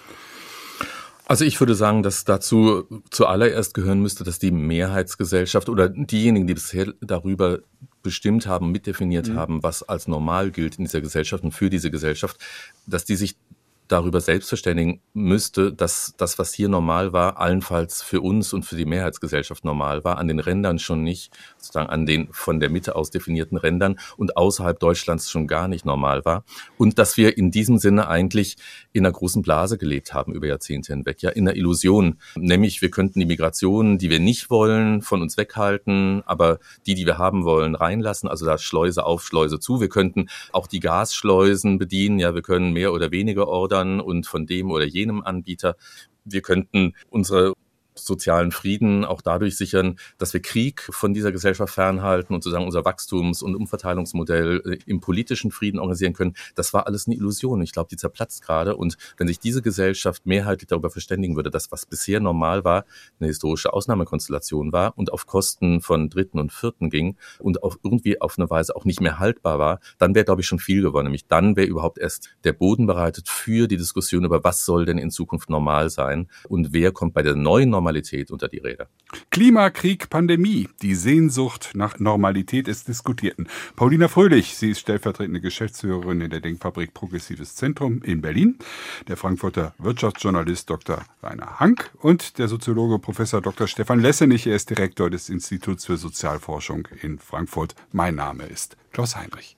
S3: Also ich würde sagen, dass dazu zuallererst gehören müsste, dass die Mehrheitsgesellschaft oder diejenigen, die bisher darüber bestimmt haben, mitdefiniert mhm. haben, was als normal gilt in dieser Gesellschaft und für diese Gesellschaft, dass die sich darüber selbst verständigen müsste, dass das, was hier normal war, allenfalls für uns und für die Mehrheitsgesellschaft normal war, an den Rändern schon nicht, sozusagen an den von der Mitte aus definierten Rändern und außerhalb Deutschlands schon gar nicht normal war. Und dass wir in diesem Sinne eigentlich in einer großen Blase gelebt haben über Jahrzehnte hinweg, ja, in einer Illusion. Nämlich, wir könnten die Migration, die wir nicht wollen, von uns weghalten, aber die, die wir haben wollen, reinlassen. Also da Schleuse auf, Schleuse zu. Wir könnten auch die Gasschleusen bedienen, ja, wir können mehr oder weniger ordern Anbietern und von dem oder jenem Anbieter. Wir könnten unsere sozialen Frieden auch dadurch sichern, dass wir Krieg von dieser Gesellschaft fernhalten und sozusagen unser Wachstums- und Umverteilungsmodell äh, im politischen Frieden organisieren können. Das war alles eine Illusion. Ich glaube, die zerplatzt gerade. Und wenn sich diese Gesellschaft mehrheitlich darüber verständigen würde, dass was bisher normal war, eine historische Ausnahmekonstellation war und auf Kosten von Dritten und Vierten ging und auch irgendwie auf eine Weise auch nicht mehr haltbar war, dann wäre, glaube ich, schon viel gewonnen. Nämlich dann wäre überhaupt erst der Boden bereitet für die Diskussion über, was soll denn in Zukunft normal sein und wer kommt bei der neuen Normalität Normalität unter die Räder.
S2: Klimakrieg, Pandemie. Die Sehnsucht nach Normalität ist diskutierten. Paulina Fröhlich, sie ist stellvertretende Geschäftsführerin in der Denkfabrik Progressives Zentrum in Berlin. Der Frankfurter Wirtschaftsjournalist Dr. Rainer Hank und der Soziologe Professor Dr. Stefan Lessenich. Er ist Direktor des Instituts für Sozialforschung in Frankfurt. Mein Name ist Klaus Heinrich.